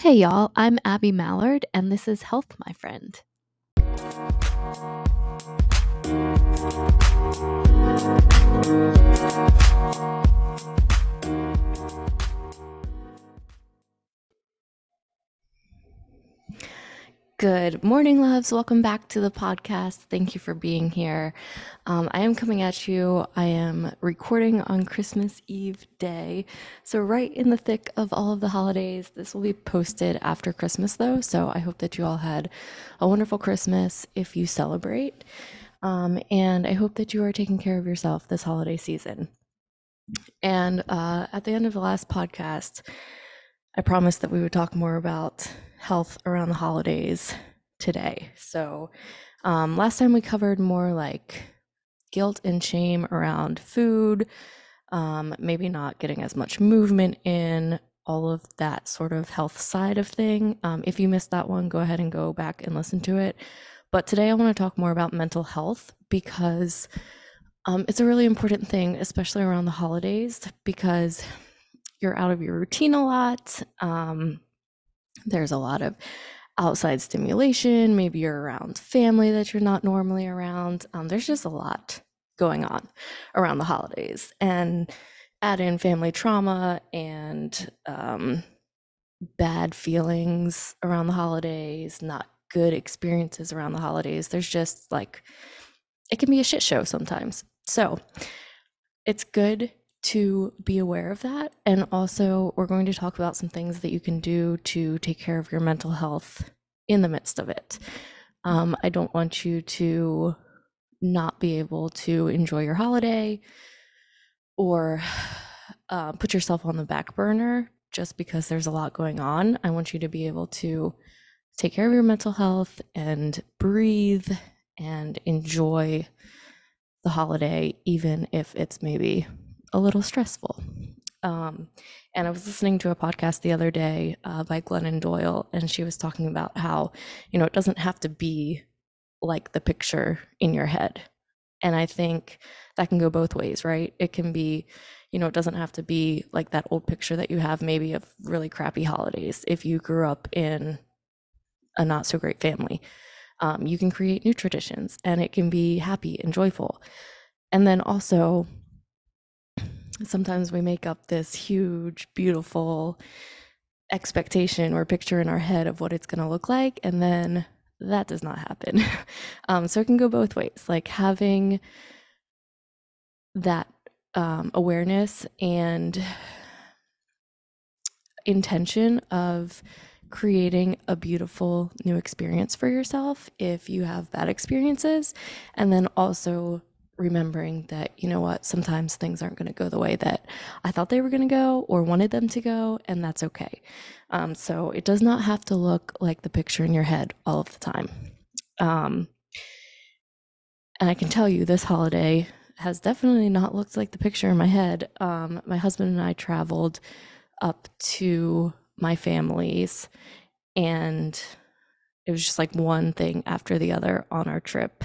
Hey, y'all, I'm Abby Mallard, and this is Health, My Friend. Good morning, loves. Welcome back to the podcast. Thank you for being here. Um, I am coming at you. I am recording on Christmas Eve day. So, right in the thick of all of the holidays. This will be posted after Christmas, though. So, I hope that you all had a wonderful Christmas if you celebrate. Um, and I hope that you are taking care of yourself this holiday season. And uh, at the end of the last podcast, I promised that we would talk more about health around the holidays today. So, um, last time we covered more like guilt and shame around food, um, maybe not getting as much movement in, all of that sort of health side of thing. Um, if you missed that one, go ahead and go back and listen to it. But today I want to talk more about mental health because um, it's a really important thing, especially around the holidays, because you're out of your routine a lot. Um, there's a lot of outside stimulation. Maybe you're around family that you're not normally around. Um, there's just a lot going on around the holidays. And add in family trauma and um, bad feelings around the holidays, not good experiences around the holidays. There's just like, it can be a shit show sometimes. So it's good to be aware of that. And also, we're going to talk about some things that you can do to take care of your mental health in the midst of it. Um, I don't want you to not be able to enjoy your holiday or uh, put yourself on the back burner just because there's a lot going on. I want you to be able to take care of your mental health and breathe and enjoy the holiday, even if it's maybe a little stressful. Um, and I was listening to a podcast the other day uh, by Glennon Doyle, and she was talking about how, you know, it doesn't have to be like the picture in your head. And I think that can go both ways, right? It can be, you know, it doesn't have to be like that old picture that you have maybe of really crappy holidays. If you grew up in a not so great family, um, you can create new traditions and it can be happy and joyful. And then also, sometimes we make up this huge, beautiful expectation or picture in our head of what it's going to look like. And then that does not happen. um, so it can go both ways, like having that um, awareness and intention of creating a beautiful new experience for yourself if you have bad experiences, and then also remembering that, you know what, sometimes things aren't going to go the way that I thought they were going to go or wanted them to go, and that's okay. Um, so it does not have to look like the picture in your head all of the time. Um, and I can tell you, this holiday has definitely not looked like the picture in my head. Um, my husband and I traveled up to my family's, and it was just like one thing after the other on our trip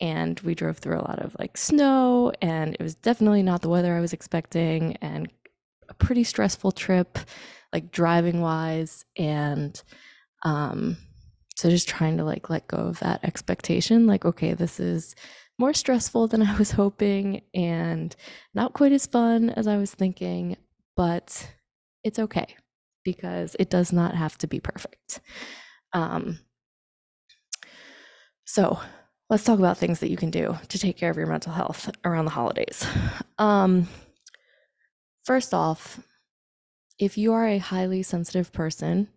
and we drove through a lot of like snow and it was definitely not the weather I was expecting and a pretty stressful trip like driving wise and um so just trying to like let go of that expectation like okay this is more stressful than I was hoping and not quite as fun as I was thinking but it's okay because it does not have to be perfect. Um so let's talk about things that you can do to take care of your mental health around the holidays. Um, first off, if you are a highly sensitive person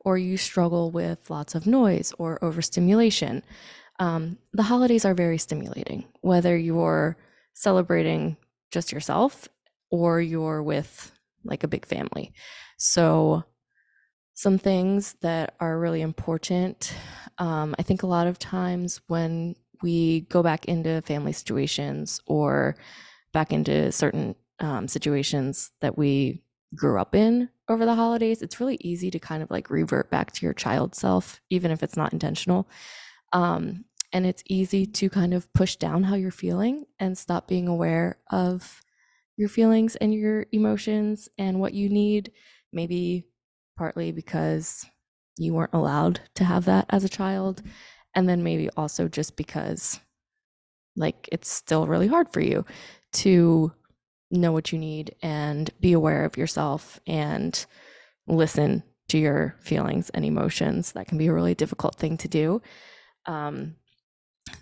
or you struggle with lots of noise or overstimulation, um, the holidays are very stimulating, whether you're celebrating just yourself or you're with like a big family. So, some things that are really important. Um, I think a lot of times when we go back into family situations or back into certain um, situations that we grew up in over the holidays, it's really easy to kind of like revert back to your child self, even if it's not intentional. Um, and it's easy to kind of push down how you're feeling and stop being aware of your feelings and your emotions and what you need. Maybe partly because you weren't allowed to have that as a child. And then maybe also just because, like, it's still really hard for you to know what you need and be aware of yourself and listen to your feelings and emotions. That can be a really difficult thing to do. Um,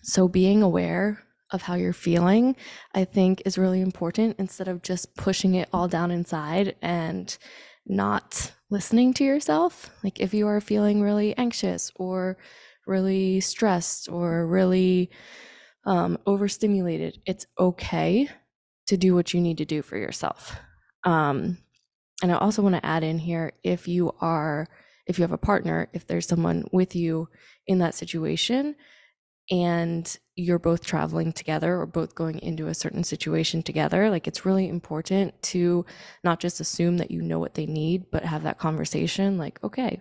so, being aware of how you're feeling, I think, is really important instead of just pushing it all down inside and not listening to yourself. Like, if you are feeling really anxious or really stressed or really um, overstimulated, it's okay to do what you need to do for yourself. Um, and I also want to add in here if you are, if you have a partner, if there's someone with you in that situation, and you're both traveling together or both going into a certain situation together, like it's really important to not just assume that you know what they need, but have that conversation like, okay,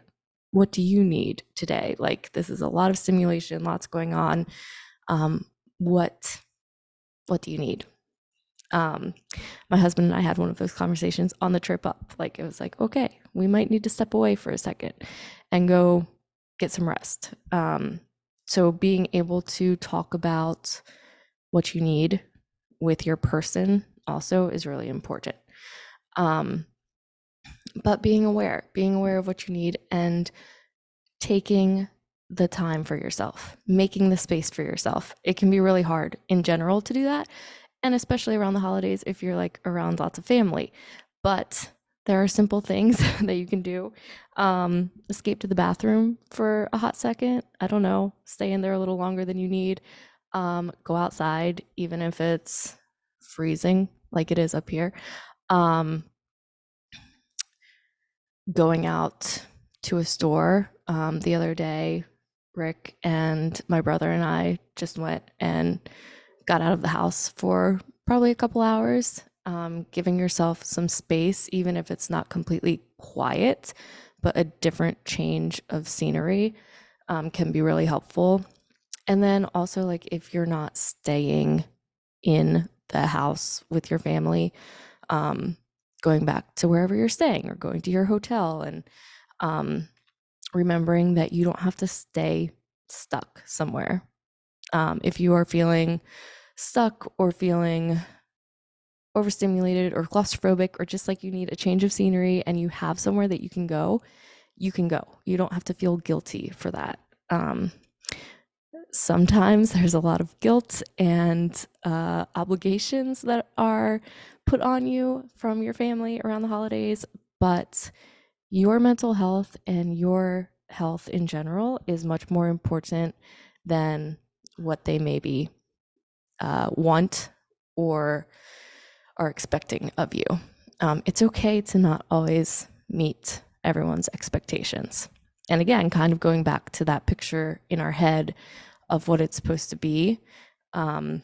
what do you need today? Like this is a lot of stimulation, lots going on. Um, what what do you need? Um, my husband and I had one of those conversations on the trip up. Like it was like, okay, we might need to step away for a second and go get some rest. Um, so being able to talk about what you need with your person also is really important. Um, but being aware, being aware of what you need and taking the time for yourself, making the space for yourself. It can be really hard in general to do that. And especially around the holidays if you're like around lots of family. But there are simple things that you can do. Um, escape to the bathroom for a hot second. I don't know. Stay in there a little longer than you need. Um, go outside, even if it's freezing like it is up here. Um, going out to a store um, the other day, Rick and my brother and I just went and got out of the house for probably a couple hours um, giving yourself some space, even if it's not completely quiet, but a different change of scenery um, can be really helpful. And then also, like, if you're not staying in the house with your family, um, going back to wherever you're staying or going to your hotel and um, remembering that you don't have to stay stuck somewhere. Um, if you are feeling stuck or feeling overstimulated or claustrophobic or just like you need a change of scenery and you have somewhere that you can go, you can go. You don't have to feel guilty for that. Um, sometimes there's a lot of guilt and uh, obligations that are put on you from your family around the holidays, but your mental health and your health in general is much more important than what they maybe uh, want or are expecting of you. Um, it's okay to not always meet everyone's expectations. And again, kind of going back to that picture in our head of what it's supposed to be. Um,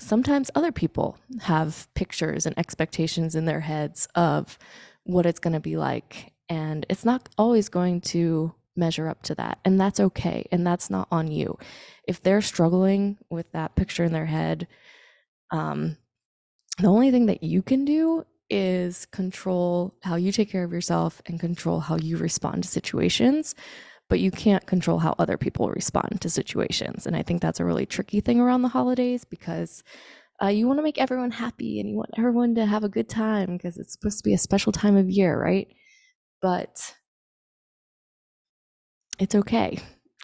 sometimes other people have pictures and expectations in their heads of what it's going to be like. And it's not always going to measure up to that. And that's okay. And that's not on you. If they're struggling with that picture in their head, um, the only thing that you can do is control how you take care of yourself and control how you respond to situations but you can't control how other people respond to situations and i think that's a really tricky thing around the holidays because uh, you want to make everyone happy and you want everyone to have a good time because it's supposed to be a special time of year right? But it's okay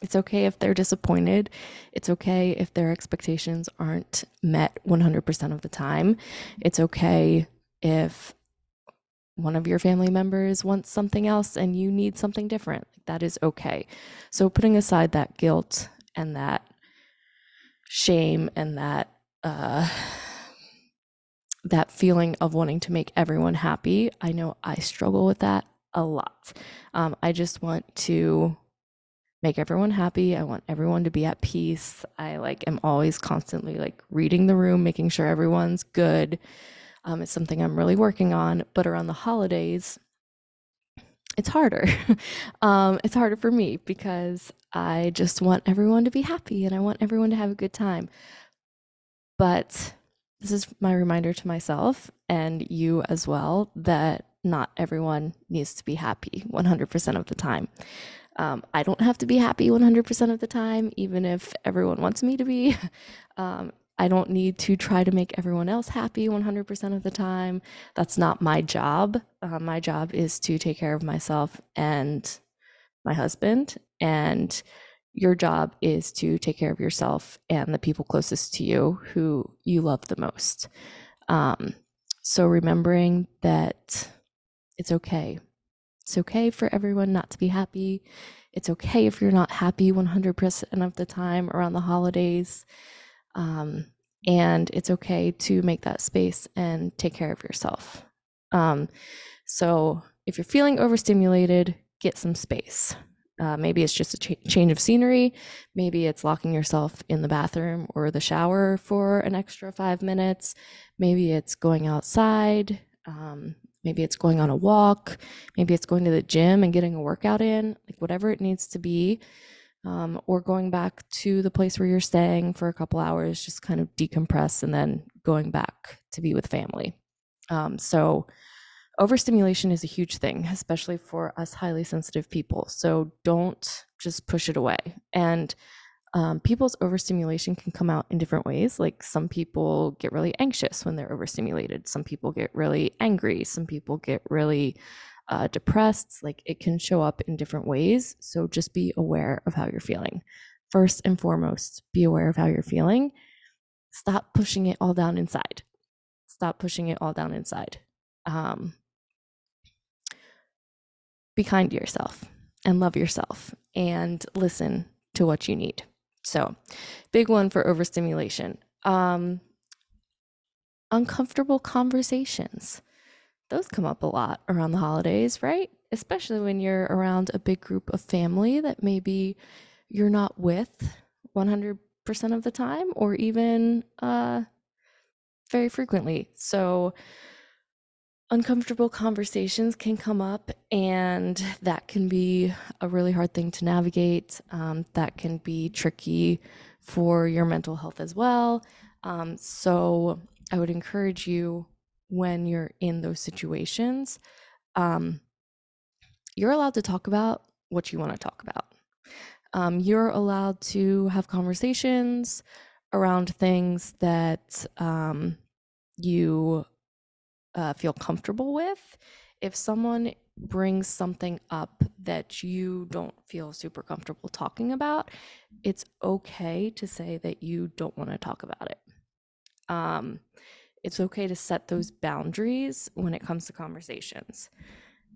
it's okay if they're disappointed. It's okay if their expectations aren't met 100% of the time. It's okay if one of your family members wants something else and you need something different. That is okay. So, putting aside that guilt and that shame and that, uh, that feeling of wanting to make everyone happy, I know I struggle with that a lot. Um, I just want to make everyone happy. I want everyone to be at peace. I like am always constantly like reading the room, making sure everyone's good. Um, it's something I'm really working on. But around the holidays, it's harder. um, it's harder for me because I just want everyone to be happy and I want everyone to have a good time. But this is my reminder to myself and you as well that not everyone needs to be happy 100% of the time. Um, I don't have to be happy 100% of the time, even if everyone wants me to be. Um, I don't need to try to make everyone else happy 100% of the time. That's not my job. Uh, my job is to take care of myself and my husband. And your job is to take care of yourself and the people closest to you who you love the most. Um, so remembering that it's okay. It's okay for everyone not to be happy. It's okay if you're not happy 100% of the time around the holidays. Um, and it's okay to make that space and take care of yourself. Um, so if you're feeling overstimulated, get some space. Uh, maybe it's just a ch- change of scenery. Maybe it's locking yourself in the bathroom or the shower for an extra five minutes. Maybe it's going outside. Um, maybe it's going on a walk. Maybe it's going to the gym and getting a workout in, like whatever it needs to be. Um, or going back to the place where you're staying for a couple hours, just kind of decompress and then going back to be with family. Um, so, overstimulation is a huge thing, especially for us highly sensitive people. So don't just push it away. And um, people's overstimulation can come out in different ways. Like some people get really anxious when they're overstimulated, some people get really angry, some people get really uh, depressed. Like it can show up in different ways. So just be aware of how you're feeling. First and foremost, be aware of how you're feeling. Stop pushing it all down inside. Stop pushing it all down inside. Um, be kind to yourself and love yourself and listen to what you need. So, big one for overstimulation. Um, uncomfortable conversations. Those come up a lot around the holidays, right? Especially when you're around a big group of family that maybe you're not with 100% of the time or even uh, very frequently. So, uncomfortable conversations can come up, and that can be a really hard thing to navigate. Um, that can be tricky for your mental health as well. Um, so, I would encourage you when you're in those situations, um, you're allowed to talk about what you want to talk about. Um, you're allowed to have conversations around things that um, you uh, feel comfortable with. If someone brings something up that you don't feel super comfortable talking about, it's okay to say that you don't want to talk about it. Um, it's okay to set those boundaries when it comes to conversations.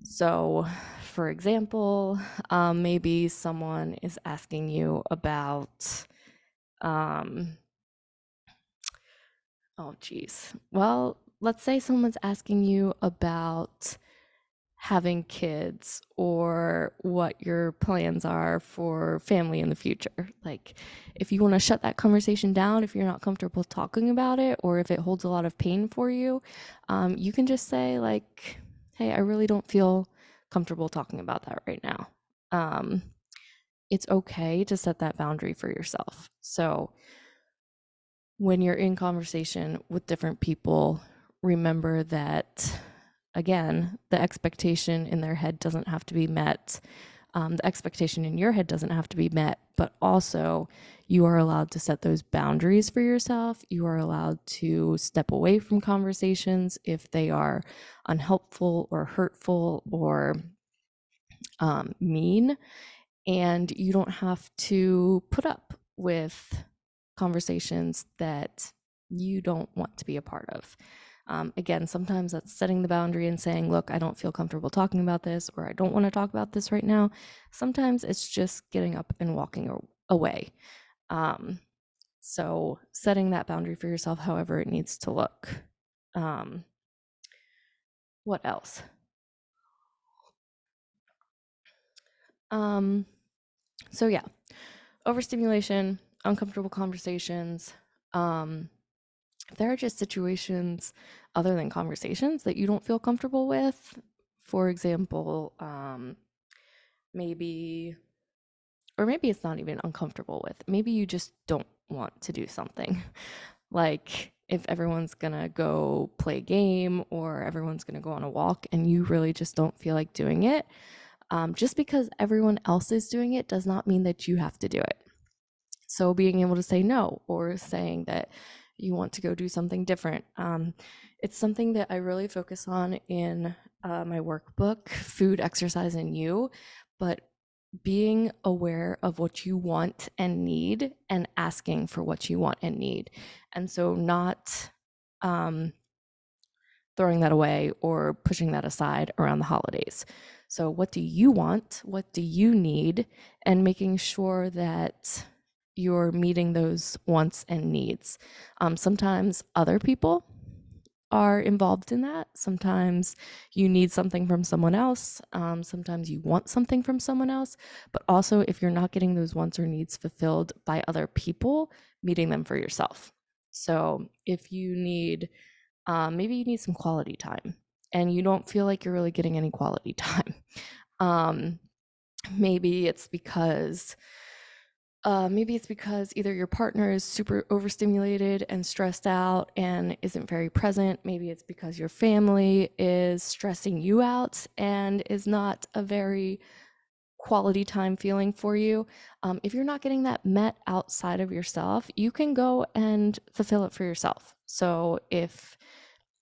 So, for example, um, maybe someone is asking you about, um, oh, geez. Well, let's say someone's asking you about having kids or what your plans are for family in the future. Like, if you want to shut that conversation down, if you're not comfortable talking about it, or if it holds a lot of pain for you, um, you can just say, like, hey, I really don't feel comfortable talking about that right now. Um, it's okay to set that boundary for yourself. So, when you're in conversation with different people, remember that again, the expectation in their head doesn't have to be met. Um, the expectation in your head doesn't have to be met, but also you are allowed to set those boundaries for yourself. You are allowed to step away from conversations if they are unhelpful or hurtful or um, mean. And you don't have to put up with conversations that you don't want to be a part of. Um, again, sometimes that's setting the boundary and saying, look, I don't feel comfortable talking about this, or I don't want to talk about this right now. Sometimes it's just getting up and walking away. Um, so, setting that boundary for yourself, however it needs to look. Um, what else? Um, so, yeah, overstimulation, uncomfortable conversations. Um, there are just situations other than conversations that you don't feel comfortable with. For example, um, maybe, or maybe it's not even uncomfortable with, maybe you just don't want to do something. like if everyone's gonna go play a game or everyone's gonna go on a walk and you really just don't feel like doing it, um, just because everyone else is doing it does not mean that you have to do it. So being able to say no or saying that you want to go do something different. Um, it's something that I really focus on in uh, my workbook, Food, Exercise, and You. But being aware of what you want and need and asking for what you want and need. And so not um, throwing that away or pushing that aside around the holidays. So, what do you want? What do you need? And making sure that you're meeting those wants and needs. Um, sometimes other people are involved in that. Sometimes you need something from someone else. Um, sometimes you want something from someone else. But also, if you're not getting those wants or needs fulfilled by other people, meeting them for yourself. So if you need, um, maybe you need some quality time and you don't feel like you're really getting any quality time. Um, maybe it's because uh, maybe it's because either your partner is super overstimulated and stressed out and isn't very present. Maybe it's because your family is stressing you out and is not a very quality time feeling for you. Um, if you're not getting that met outside of yourself, you can go and fulfill it for yourself. So if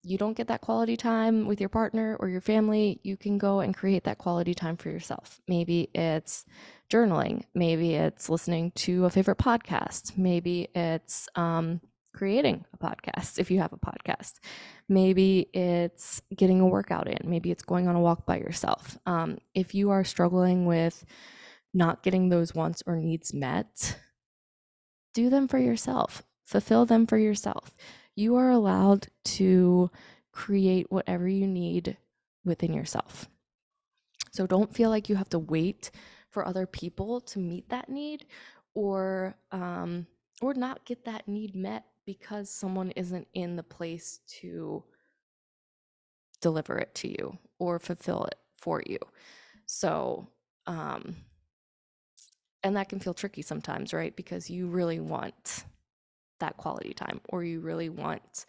you don't get that quality time with your partner or your family, you can go and create that quality time for yourself. Maybe it's journaling, maybe it's listening to a favorite podcast, maybe it's um, creating a podcast if you have a podcast, maybe it's getting a workout in, maybe it's going on a walk by yourself. Um, if you are struggling with not getting those wants or needs met, do them for yourself, fulfill them for yourself you are allowed to create whatever you need within yourself. So don't feel like you have to wait for other people to meet that need or um, or not get that need met because someone isn't in the place to deliver it to you or fulfill it for you. So um, and that can feel tricky sometimes, right? Because you really want that quality time or you really want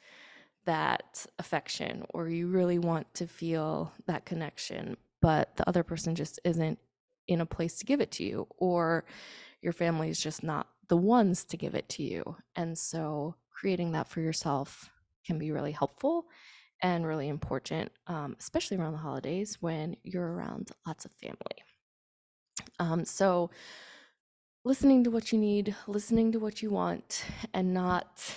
that affection or you really want to feel that connection but the other person just isn't in a place to give it to you or your family is just not the ones to give it to you. And so creating that for yourself can be really helpful and really important um, especially around the holidays when you're around lots of family. Um, so listening to what you need, listening to what you want, and not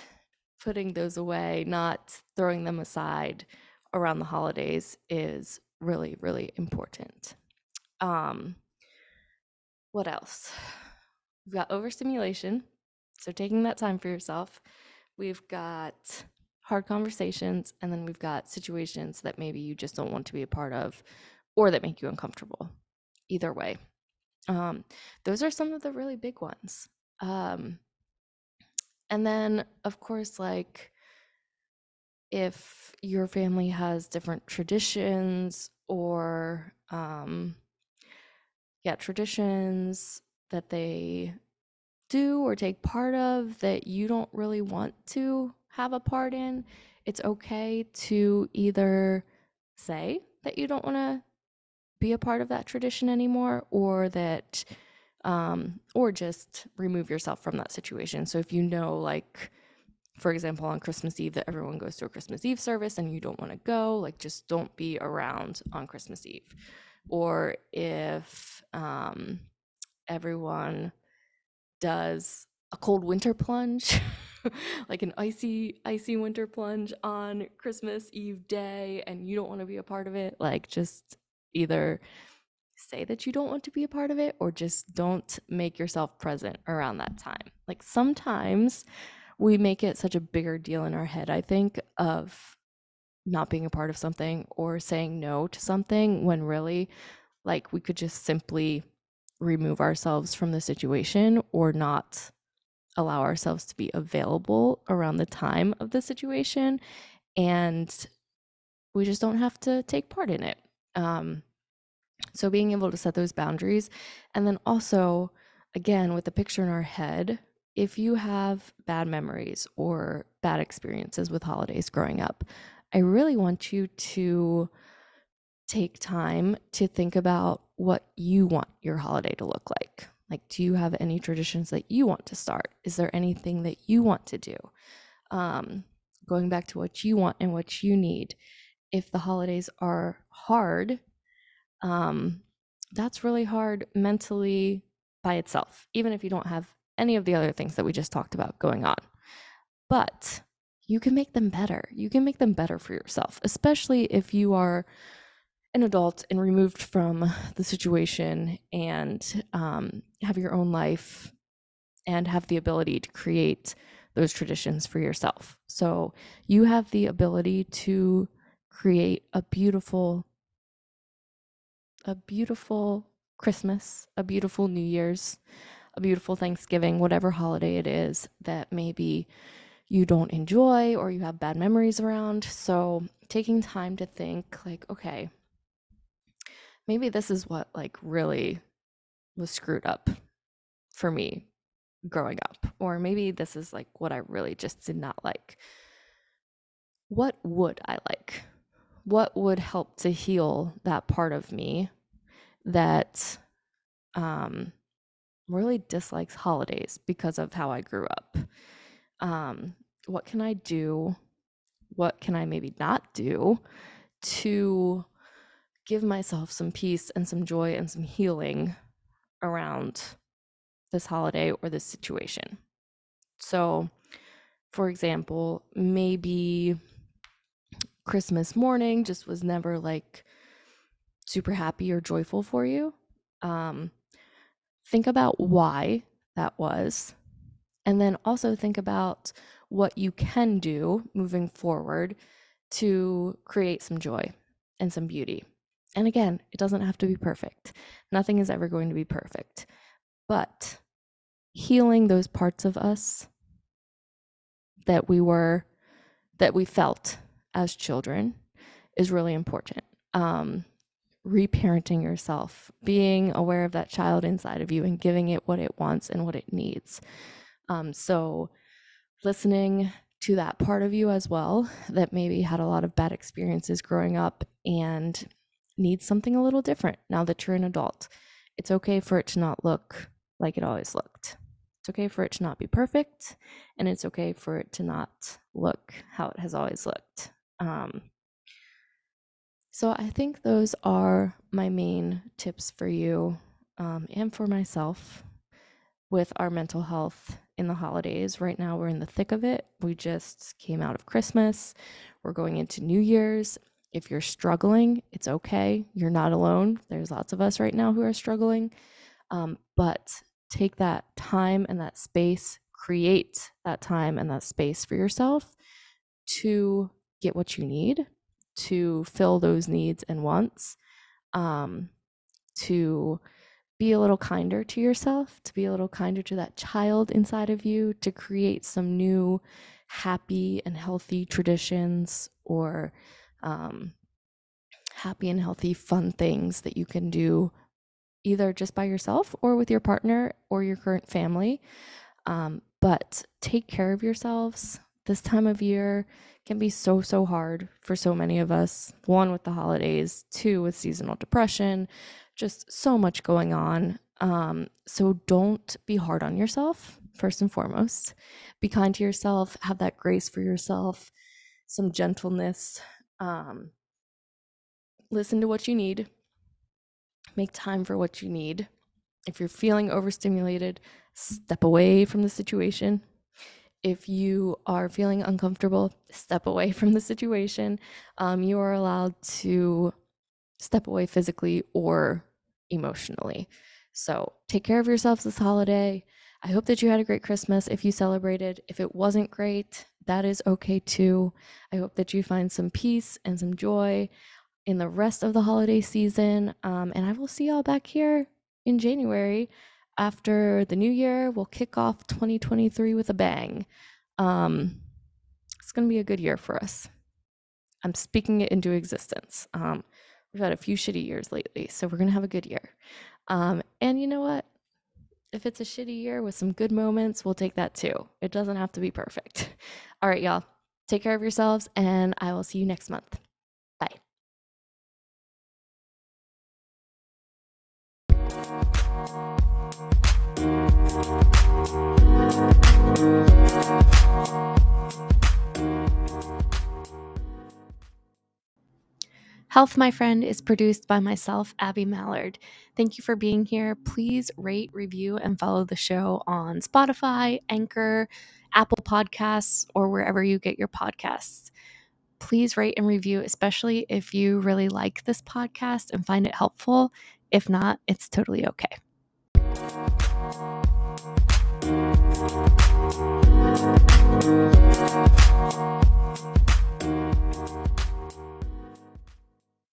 putting those away, not throwing them aside around the holidays is really, really important. Um, what else? We've got overstimulation. So taking that time for yourself. We've got hard conversations, and then we've got situations that maybe you just don't want to be a part of or that make you uncomfortable. Either way, um, those are some of the really big ones. Um, and then, of course, like if your family has different traditions or, um, yeah, traditions that they do or take part of that you don't really want to have a part in, it's okay to either say that you don't want to be a part of that tradition anymore or that um, or just remove yourself from that situation. So if you know like for example on christmas eve that everyone goes to a christmas eve service and you don't want to go like just don't be around on christmas eve. Or if um, everyone does a cold winter plunge like an icy icy winter plunge on christmas eve day and you don't want to be a part of it like just either say that you don't want to be a part of it or just don't make yourself present around that time. Like sometimes we make it such a bigger deal in our head, I think, of not being a part of something or saying no to something when really like we could just simply remove ourselves from the situation or not allow ourselves to be available around the time of the situation and we just don't have to take part in it um, so being able to set those boundaries and then also again with the picture in our head if you have bad memories or bad experiences with holidays growing up, I really want you to take time to think about what you want your holiday to look like. Like, do you have any traditions that you want to start? Is there anything that you want to do? Um, going back to what you want and what you need. If the holidays are hard, um, that's really hard mentally by itself, even if you don't have any of the other things that we just talked about going on. But you can make them better. You can make them better for yourself, especially if you are an adult and removed from the situation and um, have your own life and have the ability to create those traditions for yourself. So you have the ability to create a beautiful a beautiful Christmas, a beautiful New Year's, a beautiful Thanksgiving, whatever holiday it is that maybe you don't enjoy or you have bad memories around. So, taking time to think, like, okay, maybe this is what, like, really was screwed up for me growing up, or maybe this is like what I really just did not like. What would I like? What would help to heal that part of me that um, really dislikes holidays because of how I grew up. Um, what can I do? What can I maybe not do to give myself some peace and some joy and some healing around this holiday or this situation? So, for example, maybe Christmas morning just was never like super happy or joyful for you. Um, think about why that was. And then also think about what you can do moving forward to create some joy and some beauty. And again, it doesn't have to be perfect. Nothing is ever going to be perfect. But healing those parts of us that we were, that we felt as children is really important. Um, reparenting yourself, being aware of that child inside of you and giving it what it wants and what it needs. Um, so, listening to that part of you as well that maybe had a lot of bad experiences growing up and needs something a little different now that you're an adult. It's okay for it to not look like it always looked. It's okay for it to not be perfect, and it's okay for it to not look how it has always looked. Um, so I think those are my main tips for you um, and for myself with our mental health in the holidays. Right now, we're in the thick of it. We just came out of Christmas, we're going into New Year's. If you're struggling, it's okay. You're not alone. There's lots of us right now who are struggling. Um, but take that time and that space, create that time and that space for yourself to get what you need to fill those needs and wants, um, to be a little kinder to yourself, to be a little kinder to that child inside of you, to create some new happy and healthy traditions or um, happy and healthy fun things that you can do either just by yourself or with your partner or your current family. Um, but take care of yourselves this time of year can be so, so hard for so many of us. One, with the holidays, two, with seasonal depression, just so much going on. Um, so don't be hard on yourself, first and foremost. Be kind to yourself, have that grace for yourself, some gentleness. Um, listen to what you need, make time for what you need. If you're feeling overstimulated, step away from the situation if you are feeling uncomfortable, step away from the situation. Um, you are allowed to step away physically or emotionally. So take care of yourselves this holiday. I hope that you had a great Christmas if you celebrated. If it wasn't great, that is okay too. I hope that you find some peace and some joy in the rest of the holiday season. Um, and I will see y'all back here in January after the new year, we'll kick off 2023 with a bang. Um, it's going to be a good year for us. I'm speaking it into existence. Um, we've had a few shitty years lately, so we're going to have a good year. Um, and you know what? if it's a shitty year with some good moments, we'll take that too. It doesn't have to be perfect. All right, y'all. Take care of yourselves, and I will see you next month. Bye. Health, my friend, is produced by myself, Abby Mallard. Thank you for being here. Please rate, review, and follow the show on Spotify, Anchor, Apple Podcasts, or wherever you get your podcasts. Please rate and review, especially if you really like this podcast and find it helpful. If not, it's totally okay. Thank you.